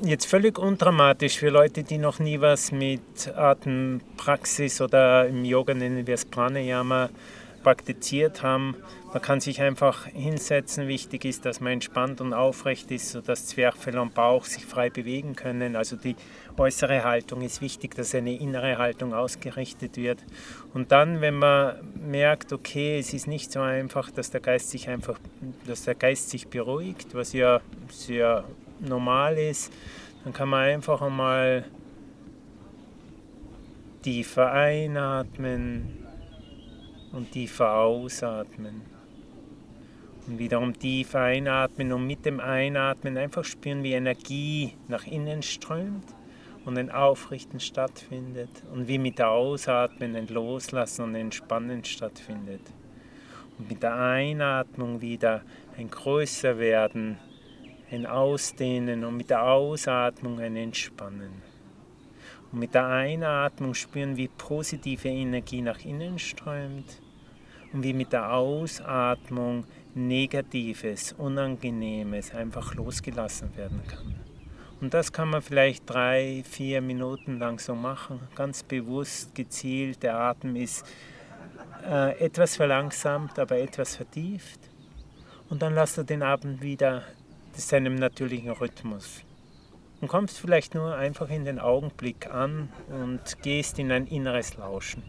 jetzt völlig undramatisch für Leute, die noch nie was mit Atempraxis oder im Yoga nennen wir es Pranayama praktiziert haben. Man kann sich einfach hinsetzen. Wichtig ist, dass man entspannt und aufrecht ist, sodass Zwerchfell und Bauch sich frei bewegen können. Also die äußere Haltung ist wichtig, dass eine innere Haltung ausgerichtet wird. Und dann, wenn man merkt, okay, es ist nicht so einfach, dass der Geist sich einfach, dass der Geist sich beruhigt, was ja sehr normal ist, dann kann man einfach einmal tiefer einatmen und tiefer ausatmen. Und wiederum tief einatmen und mit dem Einatmen einfach spüren, wie Energie nach innen strömt und ein Aufrichten stattfindet und wie mit der Ausatmen ein Loslassen und Entspannen stattfindet. Und mit der Einatmung wieder ein Größerwerden, ein Ausdehnen und mit der Ausatmung ein Entspannen. Und mit der Einatmung spüren, wie positive Energie nach innen strömt und wie mit der Ausatmung Negatives, Unangenehmes einfach losgelassen werden kann. Und das kann man vielleicht drei, vier Minuten lang so machen, ganz bewusst, gezielt. Der Atem ist äh, etwas verlangsamt, aber etwas vertieft. Und dann lässt du den Abend wieder seinem natürlichen Rhythmus. Und kommst vielleicht nur einfach in den Augenblick an und gehst in ein inneres Lauschen.